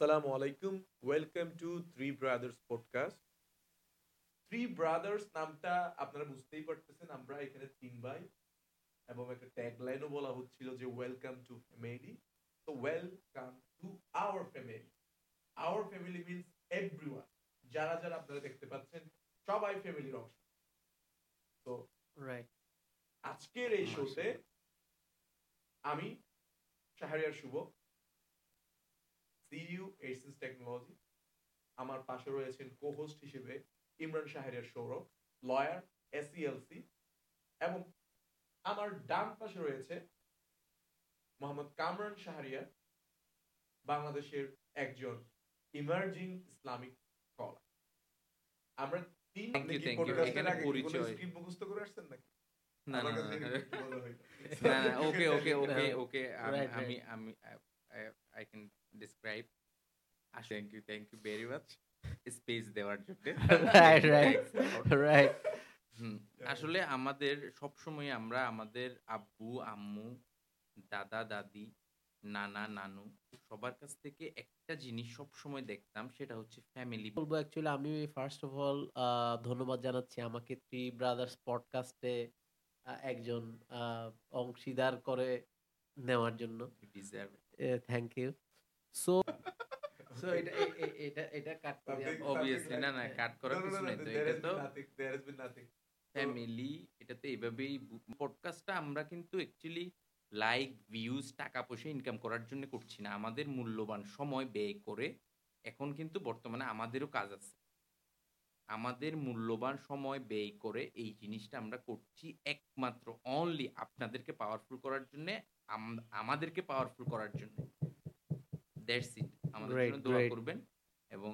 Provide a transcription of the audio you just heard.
আসসালামু আলাইকুম। Welcome to three brothers podcast three brothers নামটা আপনারা বুঝতেই পারতেছেন আমরা এখানে তিন ভাই এবং একটা ট্যাগলাইনও বলা হচ্ছিল যে ওয়েলকাম টু ফ্যামিলি তো welcome to our family our family means everyone যারা যারা আপনারা দেখতে পাচ্ছেন সবাই ফ্যামিলির অংশ। তো রাইট আজকের এই শোতে আমি শাহরিয়ার শুভ সিইউ এইসিস টেকনোলজি আমার পাশে রয়েছেন কো হোস্ট হিসেবে ইমরান শাহরিয়ার সৌরভ লয়ার এসিএলসি এবং আমার ডান পাশে রয়েছে মোহাম্মদ কামরান শাহরিয়ার বাংলাদেশের একজন ইমার্জিং ইসলামিক স্কলার আমরা তিন script মুখস্থ করে আসছেন নাকি? না না okay okay okay okay Right, আমি right. আমি I can describe thank you thank you very much space দেওয়ার জন্য। রাইট রাইট রাইট হুম, আসলে আমাদের সব সময় আমরা আমাদের আব্বু আম্মু দাদা দাদি নানা নানু সবার কাছ থেকে একটা জিনিস সব সময় দেখতাম সেটা হচ্ছে ফ্যামিলি বলব অ্যাকচুয়ালি আমি ফার্স্ট অফ অল ধন্যবাদ জানাচ্ছি আমাকে থ্রি ব্রাদার্স পডকাস্টে একজন আহ, অংশীদার করে নেওয়ার জন্য। Deserve thank you so so এটা এটা এটা কাট করি something না, না, cut করার কিছু নাই তো, এটা তো- nothing, there has been family এটাতে এভাবেই পডকাস্টটা আমরা কিন্তু অ্যাকচুয়ালি লাইক ভিউজ টাকা পয়সা ইনকাম করার জন্য করছি না। আমাদের মূল্যবান সময় ব্যয় করে এখন কিন্তু বর্তমানে আমাদেরও কাজ আছে। আমাদের মূল্যবান সময় ব্যয় করে এই জিনিসটা আমরা করছি একমাত্র অনলি আপনাদেরকে পাওয়ারফুল করার জন্য আমাদেরকে পাওয়ারফুল করার জন্য। দ্যাটস ইট আমাদের জন্য দোয়া করবেন এবং